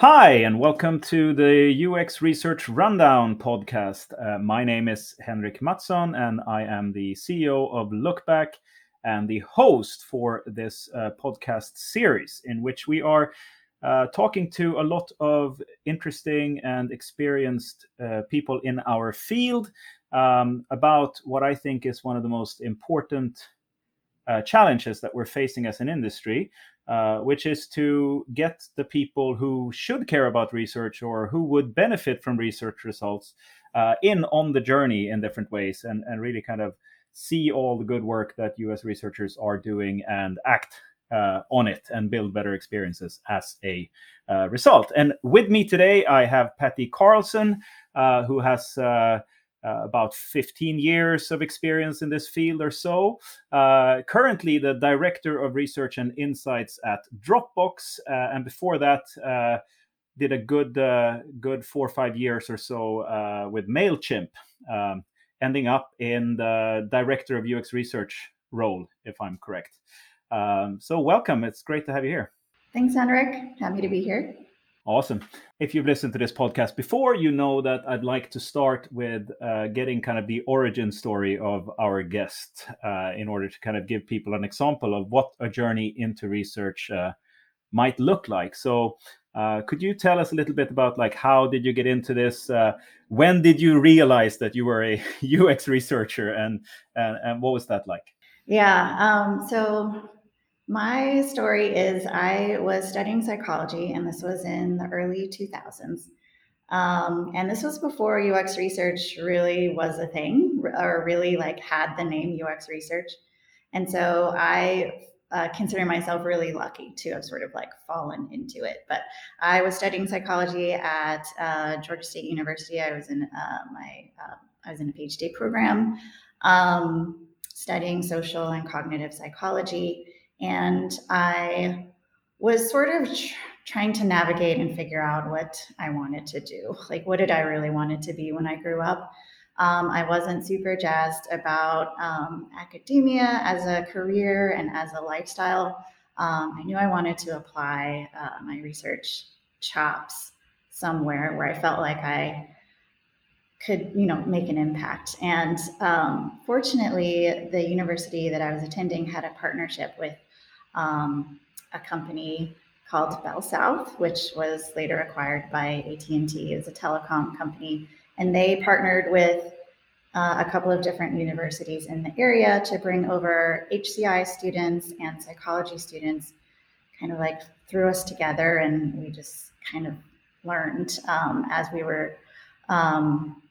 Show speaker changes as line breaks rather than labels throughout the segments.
Hi, and welcome to the UX Research Rundown podcast. Uh, my name is Henrik Mattsson, and I am the CEO of Lookback and the host for this uh, podcast series, in which we are uh, talking to a lot of interesting and experienced uh, people in our field um, about what I think is one of the most important uh, challenges that we're facing as an industry, uh, which is to get the people who should care about research or who would benefit from research results uh, in on the journey in different ways and, and really kind of see all the good work that UX researchers are doing and act uh, on it and build better experiences as a uh, result. And with me today, I have Patti Carlson, uh, who has uh, about 15 years of experience in this field or so. Uh, currently, the director of research and insights at Dropbox, uh, and before that, uh, did a good uh, good four or five years or so uh, with Mailchimp, um, ending up in the director of UX research role, if I'm correct. Um, so, welcome. It's great to have you here.
Thanks, Henrik. Happy to be here.
Awesome. If you've listened to this podcast before, you know that I'd like to start with uh, getting kind of the origin story of our guest uh, in order to kind of give people an example of what a journey into research uh, might look like. So, uh, could you tell us a little bit about like how did you get into this? Uh, when did you realize that you were a UX researcher, and and, and what was that like?
Yeah. Um, so my story is I was studying psychology, and this was in the early 2000s. Um, and this was before UX research really was a thing or really like had the name UX research. And so I uh, consider myself really lucky to have sort of like fallen into it. But I was studying psychology at uh, Georgia State University. I was in uh, my uh, I was in a PhD program um, studying social and cognitive psychology. And I was sort of tr- trying to navigate and figure out what I wanted to do. Like, what did I really want it to be when I grew up? Um, I wasn't super jazzed about um, academia as a career and as a lifestyle. Um, I knew I wanted to apply uh, my research chops somewhere where I felt like I could you know make an impact and um, fortunately the university that i was attending had a partnership with um, a company called BellSouth, which was later acquired by AT&T. Was a telecom company, and they partnered with uh, a couple of different universities in the area to bring over HCI students and psychology students, kind of like threw us together, and we just kind of learned um, as we were um,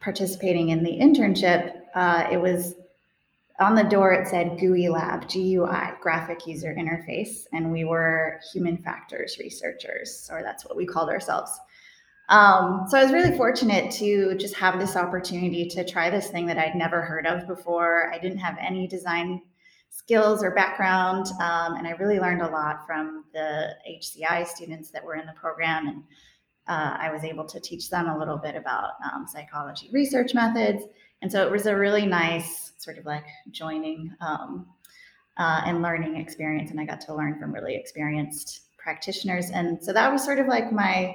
participating in the internship. Uh, it was on the door it said GUI Lab, GUI, Graphic User Interface, and we were human factors researchers, or that's what we called ourselves. Um, so I was really fortunate to just have this opportunity to try this thing that I'd never heard of before. I didn't have any design skills or background, um, and I really learned a lot from the HCI students that were in the program, and uh, I was able to teach them a little bit about um, psychology research methods. And so it was a really nice sort of like joining um, uh, and learning experience. And I got to learn from really experienced practitioners. And so that was sort of like my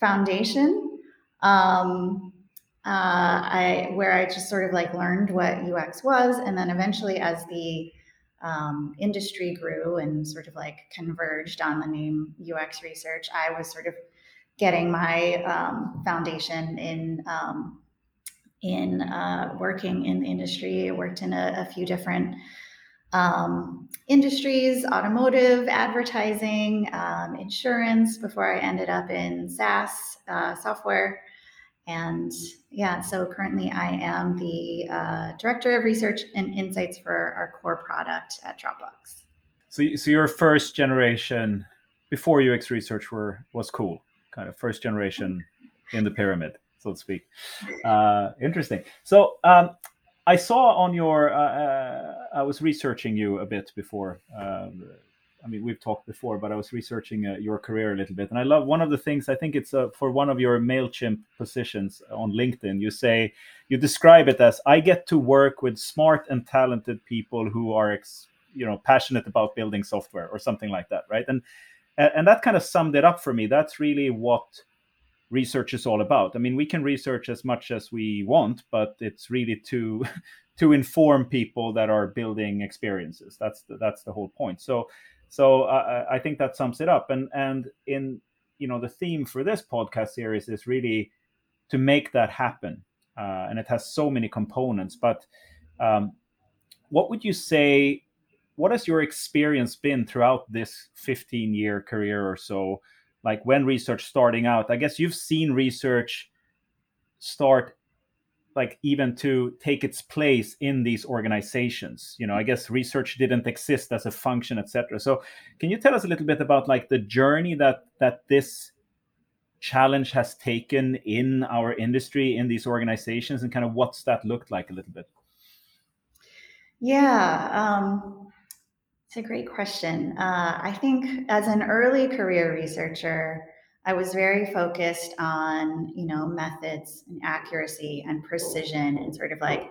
foundation. Um, uh, I where I just sort of like learned what UX was, and then eventually, as the um, industry grew and sort of like converged on the name UX research, I was sort of getting my um, foundation in um, in uh, working in the industry. I worked in a, a few different um, industries automotive, advertising, um, insurance before I ended up in SaaS uh, software. And yeah, so currently I am the uh, director of research and insights for our core product at Dropbox.
So, so your first generation before UX research were was cool, kind of first generation in the pyramid so to speak. Uh, interesting. So um, I saw on your, uh, uh, I was researching you a bit before. Um, I mean, we've talked before, but I was researching uh, your career a little bit, and I love one of the things. I think it's uh, for one of your Mailchimp positions on LinkedIn. You say you describe it as I get to work with smart and talented people who are, ex, you know, passionate about building software or something like that, right? And and, and that kind of summed it up for me. That's really what research is all about. I mean, we can research as much as we want, but it's really to to inform people that are building experiences. That's the, that's the whole point. So so uh, I think that sums it up. And and in you know the theme for this podcast series is really to make that happen, uh, and it has so many components. But um, what would you say? What has your experience been throughout this 15 year career or so? Like when research starting out, I guess you've seen research start like even to take its place in these organizations. You know i guess research didn't exist as a function etc so can you tell us a little bit about like the journey that that this challenge has taken in our industry in these organizations and kind of what's that looked like a little bit?
Yeah um, it's a great question uh, i think as an early career researcher I was very focused on, you know, methods and accuracy and precision and sort of like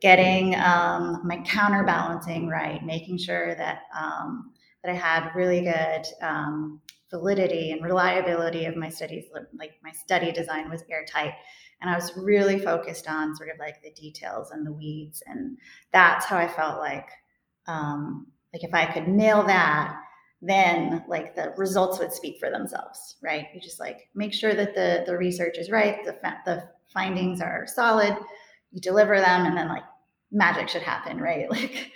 getting um, my counterbalancing right, making sure that um, that I had really good um, validity and reliability of my studies. Like my study design was airtight, and I was really focused on sort of like the details and the weeds, and that's how I felt like um, like if I could nail that then like the results would speak for themselves, right? You just like make sure that the the research is right, the the findings are solid, you deliver them, and then like magic should happen, right? Like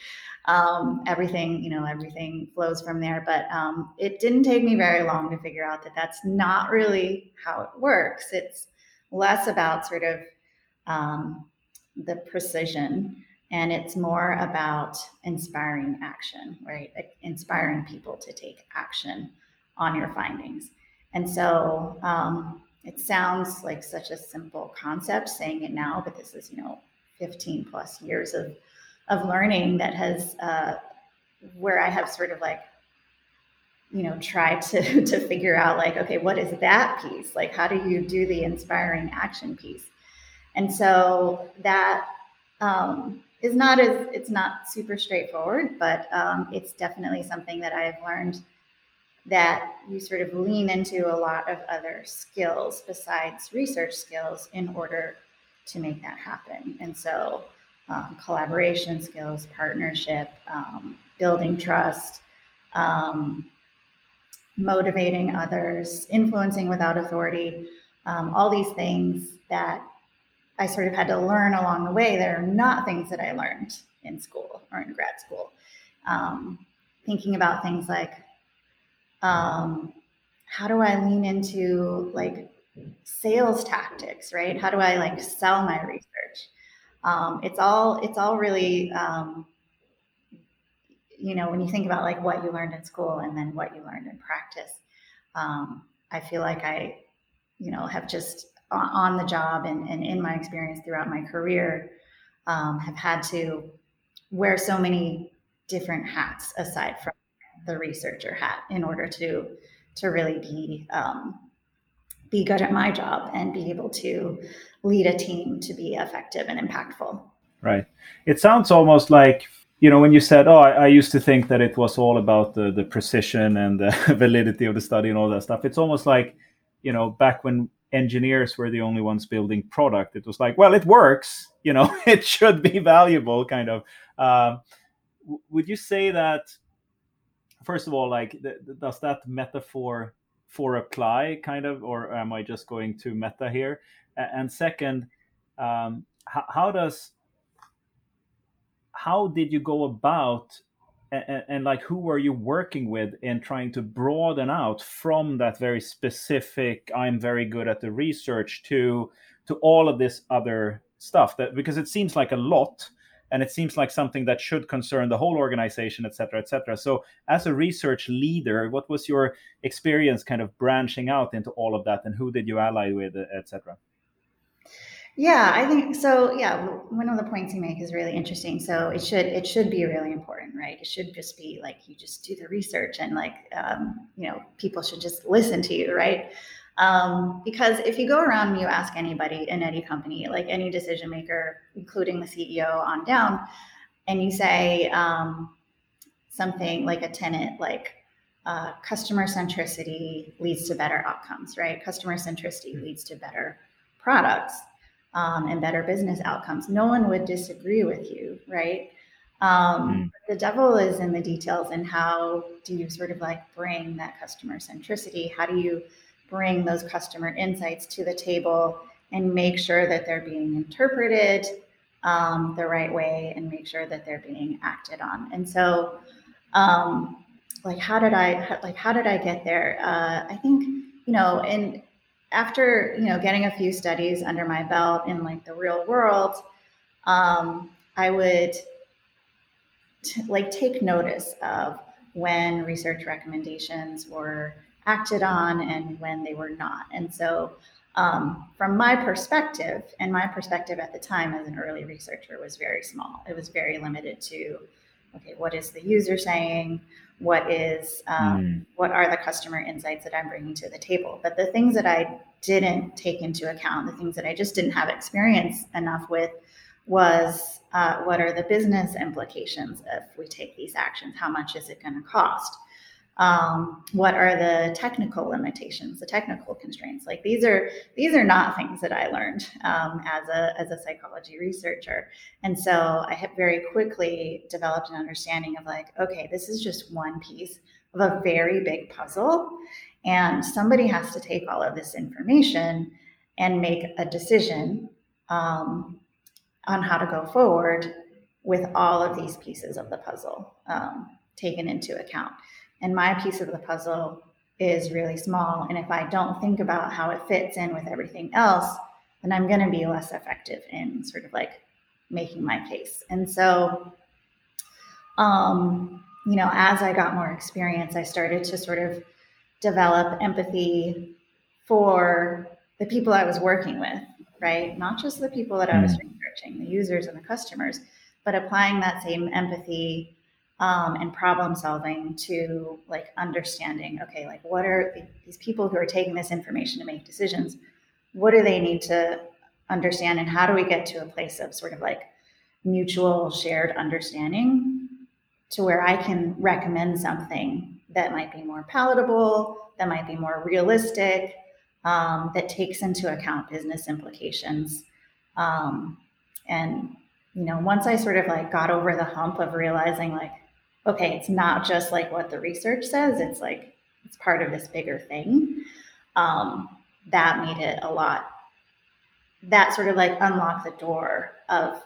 um, everything, you know, everything flows from there. But um, it didn't take me very long to figure out that that's not really how it works. It's less about sort of um, the precision and it's more about inspiring action, right? Inspiring people to take action on your findings. And so um, it sounds like such a simple concept saying it now, but this is, you know, 15 plus years of, of learning that has, uh, where I have sort of like, you know, tried to, to figure out like, okay, what is that piece? Like, how do you do the inspiring action piece? And so that um, is not as it's not super straightforward, but um, it's definitely something that I have learned that you sort of lean into a lot of other skills besides research skills in order to make that happen. And so, um, collaboration skills, partnership, um, building trust, um, motivating others, influencing without authority, um, all these things that I sort of had to learn along the way that are not things that I learned in school or in grad school. Um, thinking about things like um, how do I lean into like sales tactics, right? How do I like sell my research? Um, it's all it's all really um, you know when you think about like what you learned in school and then what you learned in practice. Um, I feel like I you know have just on the job and, and in my experience throughout my career um, have had to wear so many different hats aside from the researcher hat in order to to really be um, be good at my job and be able to lead a team to be effective and impactful.
Right. It sounds almost like you know when you said oh I, I, used to think that it was all about the the precision and the validity of the study and all that stuff it's almost like you know back when engineers were the only ones building product. It was like well it works you know it should be valuable kind of. Uh, would you say that first of all like th- does that metaphor for apply kind of or am i just going to meta here? And second um, how, how does how did you go about and, and, like who were you working with in trying to broaden out from that very specific i'm very good at the research to to all of this other stuff that because it seems like a lot and it seems like something that should concern the whole organization et cetera et cetera. So as a research leader what was your experience kind of branching out into all of that and who did you ally with et cetera
yeah, I think so. Yeah, one of the points you make is really interesting. So it should it should be really important, right? It should just be like you just do the research and like um, you know people should just listen to you, right? Um, because if you go around and you ask anybody in any company, like any decision maker, including the CEO on down, and you say um, something like a tenant like uh, customer centricity leads to better outcomes, right? Customer centricity leads to better products um, and better business outcomes. No one would disagree with you, right? Um, mm. The devil is in the details and how do you sort of like bring that customer centricity? How do you bring those customer insights to the table and make sure that they're being interpreted um, the right way and make sure that they're being acted on? And so, um, like, how did I like how did I get there? Uh, I think you know, and after you know getting a few studies under my belt in like the real world, um, I would t- like take notice of when research recommendations were acted on and when they were not. And so, um, from my perspective, and my perspective at the time as an early researcher was very small. It was very limited to, okay, what is the user saying? What is um, mm. what are the customer insights that I'm bringing to the table? But the things that I didn't take into account, the things that I just didn't have experience enough with, was uh, what are the business implications if we take these actions? How much is it going to cost? Um, what are the technical limitations, the technical constraints? Like these are these are not things that I learned um, as a as a psychology researcher, and so I very quickly developed an understanding of like, okay, this is just one piece of a very big puzzle, and somebody has to take all of this information and make a decision um, on how to go forward with all of these pieces of the puzzle um, taken into account. And my piece of the puzzle is really small. And if I don't think about how it fits in with everything else, then I'm going to be less effective in sort of like making my case. And so, um, you know, as I got more experience, I started to sort of develop empathy for the people I was working with, right? Not just the people that I was mm researching, the users and the customers, but applying that same empathy um, and problem solving to like understanding okay like what are these people who are taking this information to make decisions what do they need to understand and how do we get to a place of sort of like mutual shared understanding to where i can recommend something that might be more palatable that might be more realistic um, that takes into account business implications um, and you know once i sort of like got over the hump of realizing like okay it's not just like what the research says it's like it's part of this bigger thing um, that made it a lot that sort of like unlocked the door of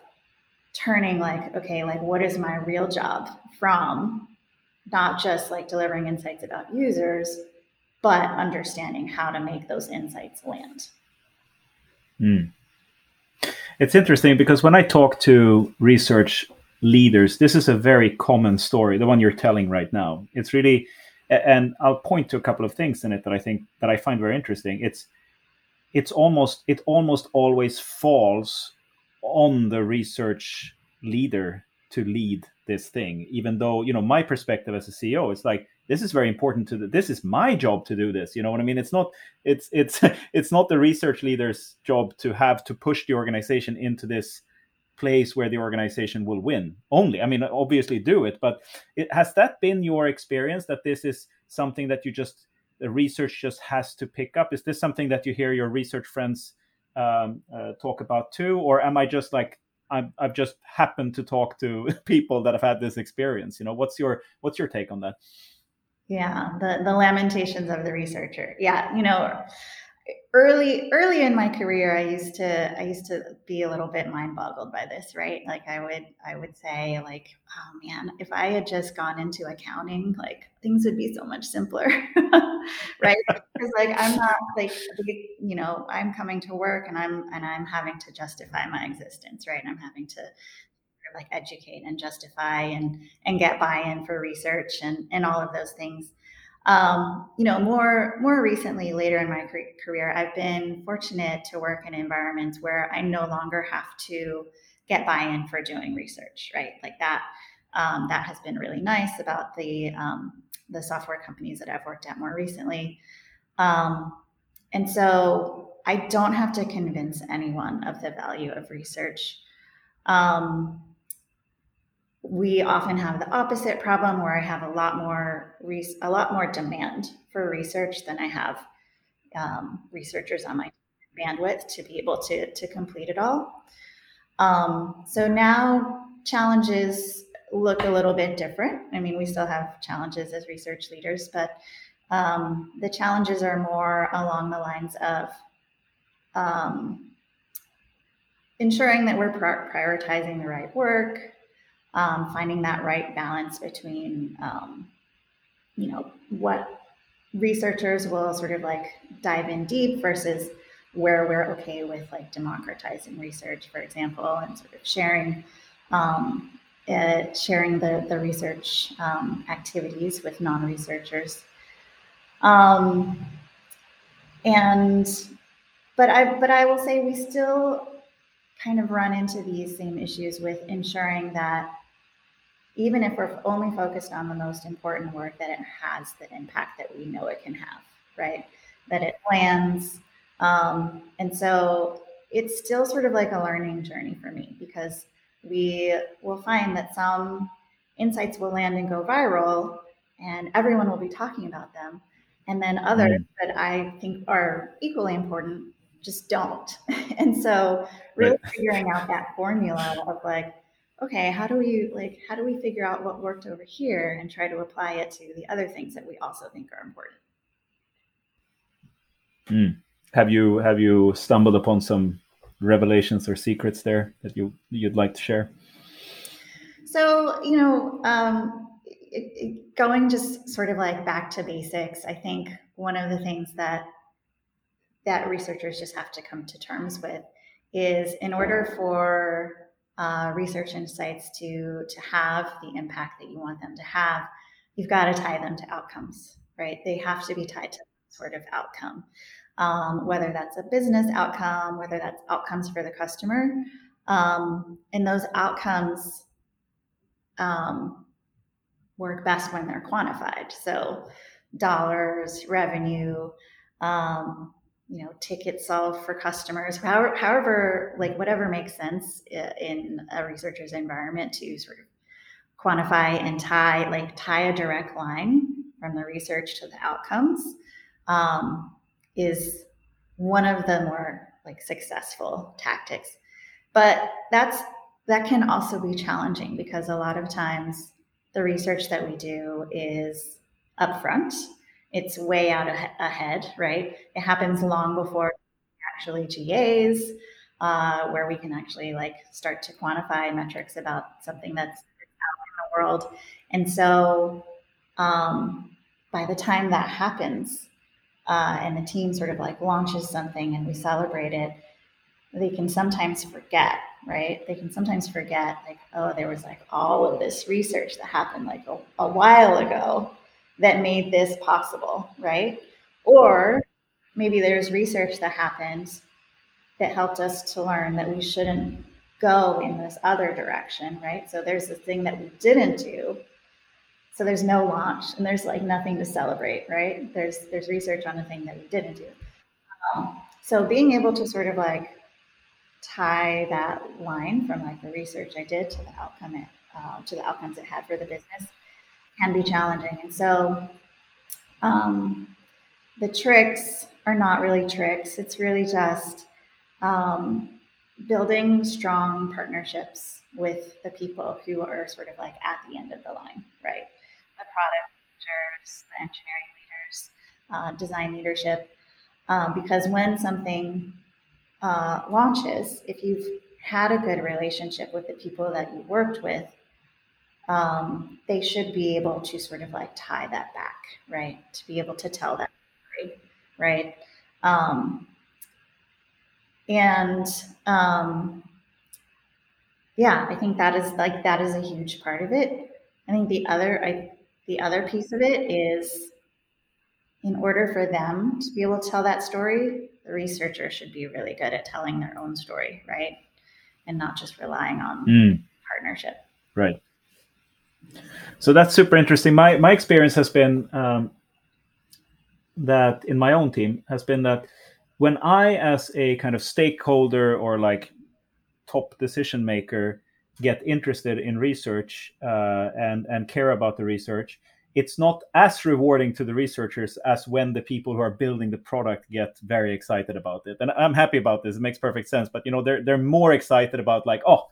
turning like okay like what is my real job from not just like delivering insights about users but understanding how to make those insights land
mm. It's interesting because when I talk to research leaders, this is a very common story, the one you're telling right now. It's really, and I'll point to a couple of things in it that I think that I find very interesting. It's, it's almost, it almost always falls on the research leader to lead this thing, even though you know my perspective as a CEO is like this is very important to the, this is my job to do this you know what i mean it's not it's it's it's not the research leader's job to have to push the organization into this place where the organization will win only. I mean obviously do it but it, has that been your experience that this is something that you just the research just has to pick up? Is this something that you hear your research friends um, uh, talk about too? Or am i just like I've, I've just happened to talk to people that have had this experience? You know what's your what's your take on that?
Yeah, the the lamentations of the researcher. Yeah, you know, early early in my career, I used to I used to be a little bit mind boggled by this, right? Like I would I would say like, oh man, if I had just gone into accounting, like things would be so much simpler, right? Because like I'm not like you know I'm coming to work and I'm and I'm having to justify my existence, right? and I'm having to like educate and justify and and get buy-in for research and and all of those things um, you know more more recently later in my career i've been fortunate to work in environments where i no longer have to get buy-in for doing research right? Like that um, that has been really nice about the um, the software companies that i've worked at more recently. Um, and so i don't have to convince anyone of the value of research. Um, we often have the opposite problem where I have a lot more re- a lot more demand for research than I have um, researchers on my bandwidth to be able to to complete it all. Um, so now challenges look a little bit different. I mean, we still have challenges as research leaders, but um, the challenges are more along the lines of um, ensuring that we're prioritizing the right work, um, finding that right balance between, um, you know, what researchers will sort of like dive in deep versus where we're okay with like democratizing research, for example, and sort of sharing um, uh, sharing the the research um, activities with non-researchers. Um, and but I but I will say we still kind of run into these same issues with ensuring that even if we're only focused on the most important work, that it has the impact that we know it can have, right? That it lands. Um, and so it's still sort of like a learning journey for me because we will find that some insights will land and go viral and everyone will be talking about them. And then others that I think are equally important just don't. and so really right. figuring out that formula of like, okay, how do we like how do we figure out what worked over here and try to apply it to the other things that we also think are important.
Mm. Have you have you stumbled upon some revelations or secrets there that you you'd like to share?
So you know, um, it, it, going just sort of like back to basics. I think one of the things that that researchers just have to come to terms with is in order for uh, research insights to to have the impact that you want them to have, you've got to tie them to outcomes, right? They have to be tied to sort of outcome, um, whether that's a business outcome, whether that's outcomes for the customer, um, and those outcomes um, work best when they're quantified. So dollars, revenue, um, you know ticket solve for customers however, however like whatever makes sense in a researcher's environment to sort of quantify and tie like tie a direct line from the research to the outcomes um, is one of the more like successful tactics. But that's that can also be challenging because a lot of times the research that we do is upfront it's way out ahead, right? It happens long before actually GAs, uh, where we can actually like start to quantify metrics about something that's out in the world. And so um, by the time that happens, uh, and the team sort of like launches something and we celebrate it, they can sometimes forget, right? They can sometimes forget, like, oh, there was like all of this research that happened like a, a while ago that made this possible, right? Or maybe there's research that happened that helped us to learn that we shouldn't go in this other direction, right? So there's this thing that we didn't do. So there's no launch and there's like nothing to celebrate, right? There's there's research on a thing that we didn't do. Um, so being able to sort of like tie that line from like the research I did to the outcome it, uh, to the outcomes it had for the business can be challenging. And so um, the tricks are not really tricks. It's really just um, building strong partnerships with the people who are sort of like at the end of the line, right? The product managers, the engineering leaders, uh, design leadership. Um, because when something uh, launches, if you've had a good relationship with the people that you worked with, um, they should be able to sort of like tie that back, right? To be able to tell that story, right? Um, and um, yeah, I think that is like that is a huge part of it. I think the other I the other piece of it is in order for them to be able to tell that story, the researcher should be really good at telling their own story, right? And not just relying on mm. partnership.
Right. So that's super interesting. My my experience has been um, that in my own team has been that when I, as a kind of stakeholder or like top decision maker, get interested in research uh, and and care about the research it's not as rewarding to the researchers as when the people who are building the product get very excited about it. And i'm happy about this. It makes perfect sense. But you know they're they're more excited about like oh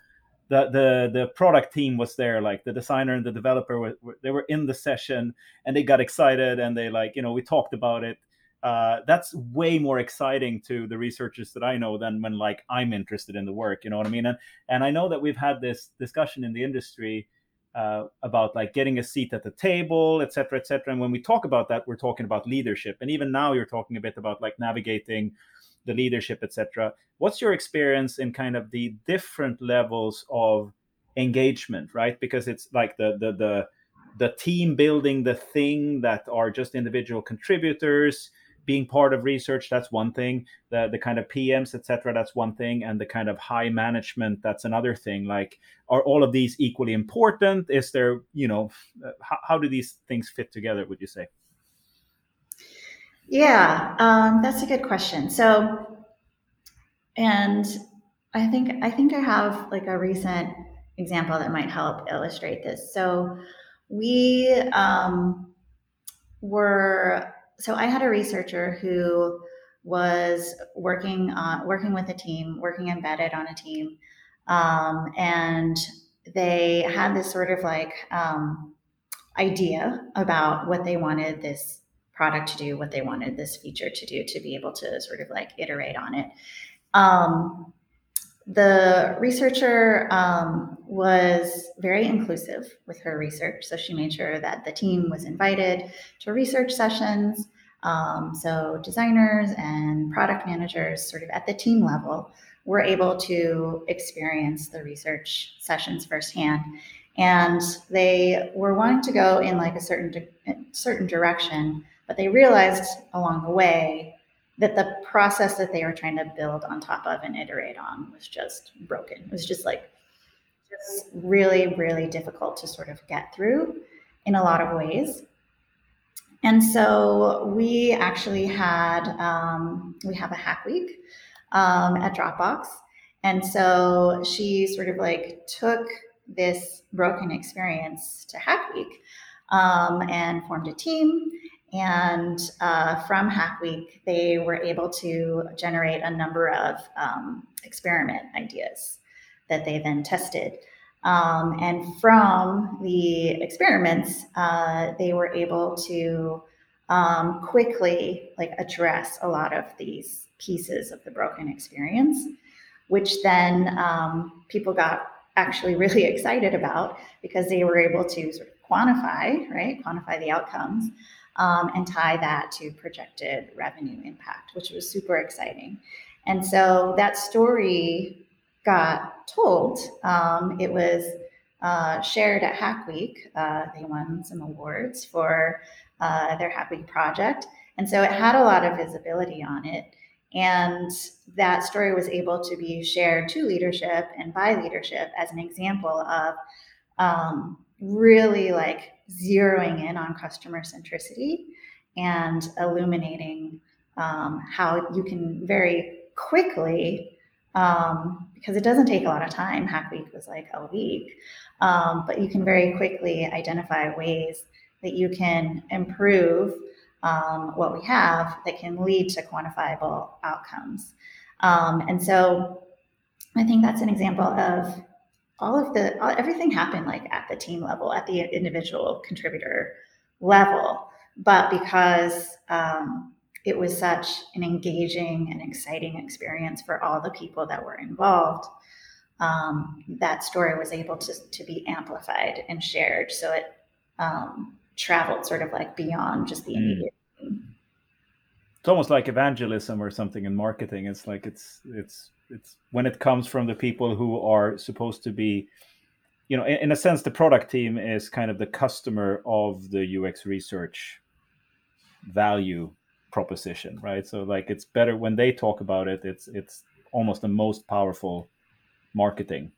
the the the product team was there like the designer and the developer were, they were in the session and they got excited and they like you know we talked about it uh, that's way more exciting to the researchers that I know than when like I'm interested in the work. You know what I mean? And and I know that we've had this discussion in the industry uh, about like getting a seat at the table, et cetera, et cetera. And when we talk about that, we're talking about leadership. And even now, you're talking a bit about like navigating the leadership, etc. What's your experience in kind of the different levels of engagement, right? Because it's like the the the the team building the thing that are just individual contributors being part of research that's one thing the the kind of pms etc that's one thing and the kind of high management that's another thing like are all of these equally important is there you know uh, how, how do these things fit together would you say
yeah um, that's a good question. So and i think i think i have like a recent example that might help illustrate this. So we um, were so I had a researcher who was working on working with a team, working embedded on a team, um, and they had this sort of like um, idea about what they wanted this product to do, what they wanted this feature to do, to be able to sort of like iterate on it. Um, the researcher um, was very inclusive with her research. So she made sure that the team was invited to research sessions. Um, so designers and product managers, sort of at the team level, were able to experience the research sessions firsthand. And they were wanting to go in like a certain di- certain direction, but they realized along the way that the process that they were trying to build on top of and iterate on was just broken. It was just like just really, really difficult to sort of get through in a lot of ways. And so we actually had um, we have a hack week um, at Dropbox, and so she sort of like took this broken experience to Hack Week um, and formed a team and uh, from Hack Week, they were able to generate a number of um, experiment ideas that they then tested. Um, and from the experiments, uh, they were able to um, quickly like address a lot of these pieces of the broken experience, which then um, people got actually really excited about because they were able to sort of quantify, right, quantify the outcomes um, and tie that to projected revenue impact, which was super exciting. And so that story got told. Um, it was uh, shared at Hack Week. Uh, they won some awards for uh, their Hack Week project. And so it had a lot of visibility on it. And that story was able to be shared to leadership and by leadership as an example of um, really like zeroing in on customer centricity and illuminating um, how you can very quickly, um, because it doesn't take a lot of time, Hack Week was like a week, um, but you can very quickly identify ways that you can improve um, what we have that can lead to quantifiable outcomes. Um, and so I think that's an example of all of the everything happened like at the team level at the individual contributor level but because um, it was such an engaging and exciting experience for all the people that were involved um, that story was able to, to be amplified and shared so it um, traveled sort of like beyond just the mm. immediate mm.
it's almost like evangelism or something in marketing it's like it's it's it's when it comes from the people who are supposed to be you know in, in, a sense the product team is kind of the customer of the ux research value proposition right? So like it's better when they talk about it it's it's almost the most powerful marketing.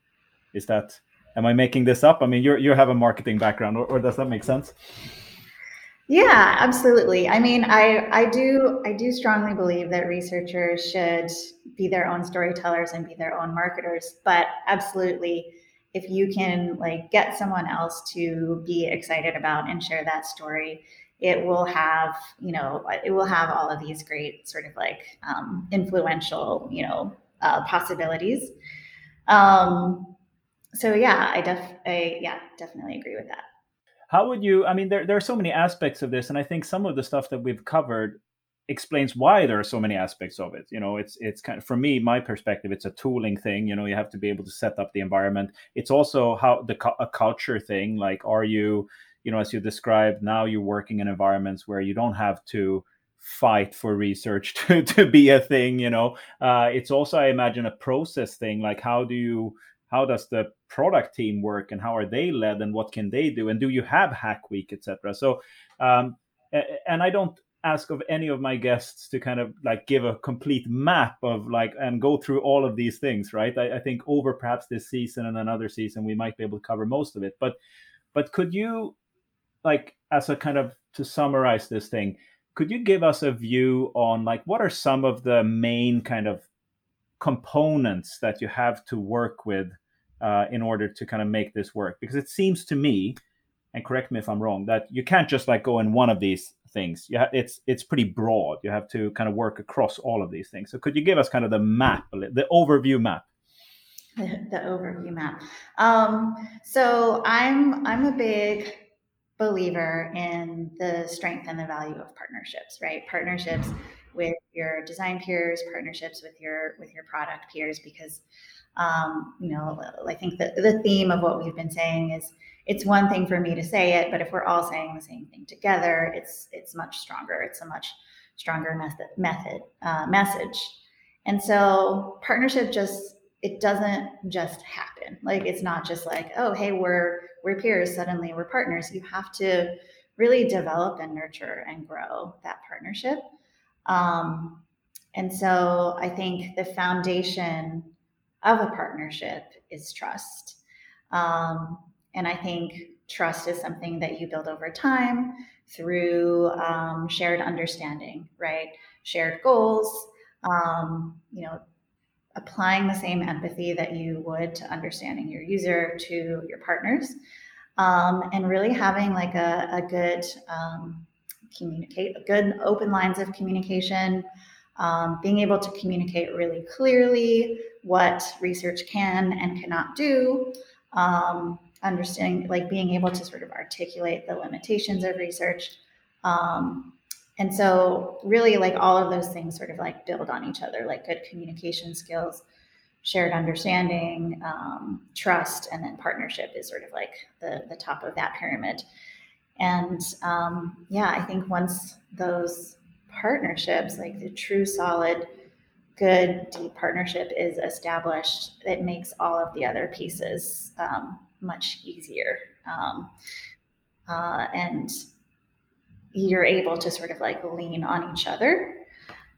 Is that am i making this up? I mean you you have a marketing background or, or does that make sense
yeah, absolutely. I mean, I I do I do strongly believe that researchers should be their own storytellers and be their own marketers, but absolutely if you can like get someone else to be excited about and share that story it will have you know it will have all of these great sort of like um, influential you know uh, possibilities um, so yeah i def I, yeah definitely agree with that
how would you i mean there, there are so many aspects of this and i think some of the stuff that we've covered explains why there are so many aspects of it. You know it's it's kind of for me my perspective it's a tooling thing. You know you have to be able to set up the environment. It's also how the a culture thing like are you you know as you described now you're working in environments where you don't have to fight for research to, to be a thing you know? Uh, it's also i imagine a process thing like how do you how does the product team work and how are they led and what can they do and do you have hack week etc so um, and i don't ask of any of my guests to kind of like give a complete map of like and go through all of these things right? I, I, think over perhaps this season and another season we might be able to cover most of it. But but could you like as a kind of to summarize this thing could you give us a view on like what are some of the main kind of components that you have to work with uh, in order to kind of make this work because it seems to me and correct me if i'm wrong that you can't just like go in one of these things. Yeah, it's it's pretty broad. You have to kind of work across all of these things. So could you give us kind of the map, the overview map?
The, overview map. Um, so I'm I'm a big believer in the strength and the value of partnerships. Right, partnerships with your design peers, partnerships with your with your product peers, because um, you know I think the, the theme of what we've been saying is it's one thing for me to say it, but if we're all saying the same thing together, it's it's much stronger. It's a much stronger method method uh, message. And so partnership just it doesn't just happen. Like it's not just like, oh, hey, we're we're peers, suddenly we're partners. You have to really develop and nurture and grow that partnership. Um, and so I think the foundation of a partnership is trust. Um, and I think trust is something that you build over time through um, shared understanding, right? Shared goals, um, you know, applying the same empathy that you would to understanding your user to your partners, um, and really having like a, a good um, communicate, good open lines of communication. Um, being able to communicate really clearly what research can and cannot do, um, understanding, like being able to sort of articulate the limitations of research. Um, and so, really, like all of those things sort of like build on each other, like good communication skills, shared understanding, um, trust, and then partnership is sort of like the, the top of that pyramid. And um, yeah, I think once those partnerships, like the true solid, good, deep partnership is established, it makes all of the other pieces um, much easier. Um, uh, and you're able to sort of like lean on each other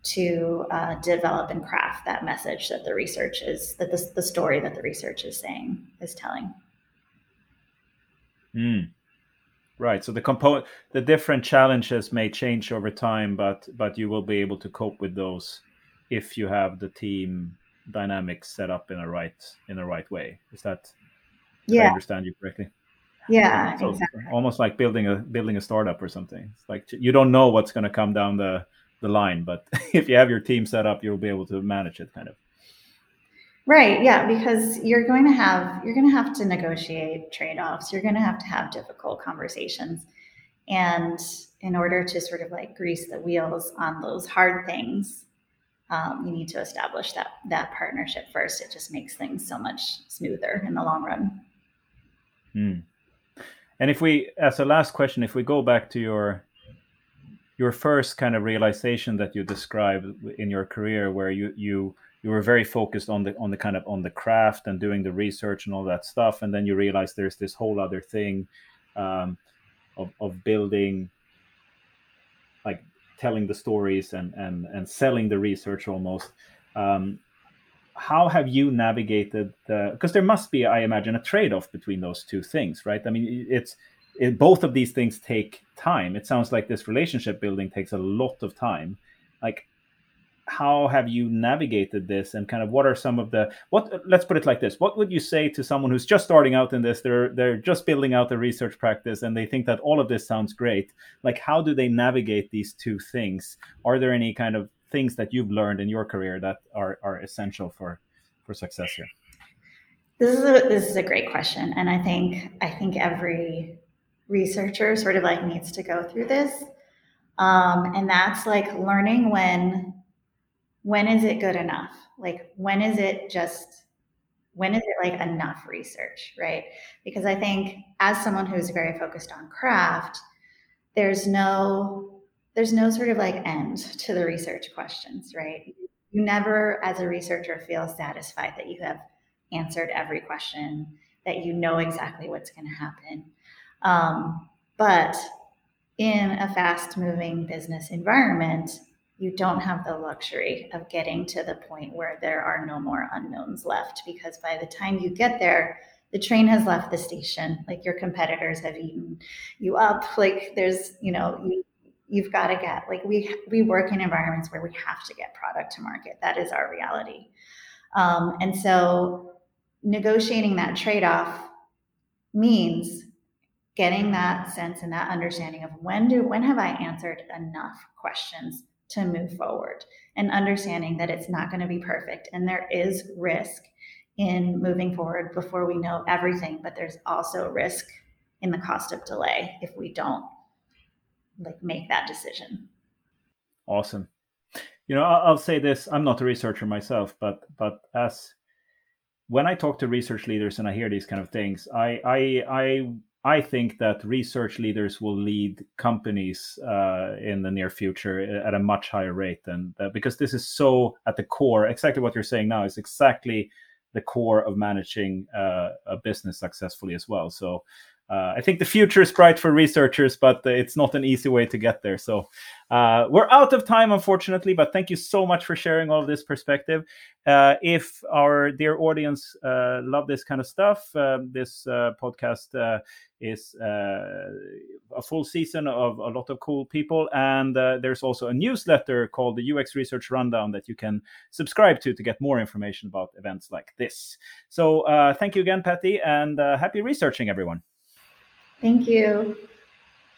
to uh, develop and craft that message that the research is that the, story that the research is saying is telling
mm. Right so the component the different challenges may change over time but but you will be able to cope with those if you have the team dynamics set up in a right in the right way is that yeah. I understand you correctly.
Yeah,
so exactly. almost like building a building a startup or something. It's like you don't know what's going to come down the the line, but if you have your team set up, you'll be able to manage it kind of.
Right. Yeah, because you're going to have you're going to have to negotiate trade-offs. You're going to have to have difficult conversations. And in order to sort of like grease the wheels on those hard things, um, you need to establish that that partnership first. It just makes things so much smoother in the long run.
Mm. And if we, as a last question, if we go back to your your first kind of realization that you described in your career, where you you you were very focused on the on the kind of on the craft and doing the research and all that stuff, and then you realize there's this whole other thing um, of of building like telling the stories and and and selling the research almost. Um, how have you navigated the because there must be i imagine a trade-off between those two things right? I mean it's it, both of these things take time. It sounds like this relationship building takes a lot of time. Like how have you navigated this and kind of what are some of the what let's put it like this. What would you say to someone who's just starting out in this they're they're just building out the research practice and they think that all of this sounds great? Like how do they navigate these two things? Are there any kind of things that you've learned in your career that are are essential for for success here?
This is a this is a great question and i think i think every researcher sort of like needs to go through this. Um, and that's like learning when when is it good enough? Like, when is it just, when is it like enough research, right? Because I think as someone who's very focused on craft, there's no, there's no sort of like end to the research questions, right? You never, as a researcher, feel satisfied that you have answered every question, that you know exactly what's going to happen. Um, but in a fast moving business environment, you don't have the luxury of getting to the point where there are no more unknowns left because by the time you get there the train has left the station. Like your competitors have eaten you up. Like there's you know you, you've got to get like we we work in environments where we have to get product to market. That is our reality. Um, and so negotiating that trade-off means getting that sense and that understanding of when do when have i answered enough questions to move forward and understanding that it's not going to be perfect and there is risk in moving forward before we know everything but there's also risk in the cost of delay if we don't like make that decision.
Awesome. You know i'll say this i'm not a researcher myself but but as when i talk to research leaders and i hear these kind of things i i i I think that research leaders will lead companies uh, in the near future uh, at a much higher rate than uh, because this is so at the core. Exactly what you're saying now is exactly the core of managing uh, a business successfully as well. So uh, I think the future is bright for researchers, but it's not an easy way to get there. So uh, we're out of time, unfortunately, but thank you so much for sharing all this perspective. Uh, if our dear audience uh, love this kind of stuff, um, this uh, podcast uh, is a full season of a lot of cool people. And there's also a newsletter called the UX Research Rundown that you can subscribe to to get more information about events like this. So thank you again, Patti, and happy researching, everyone.
Thank you.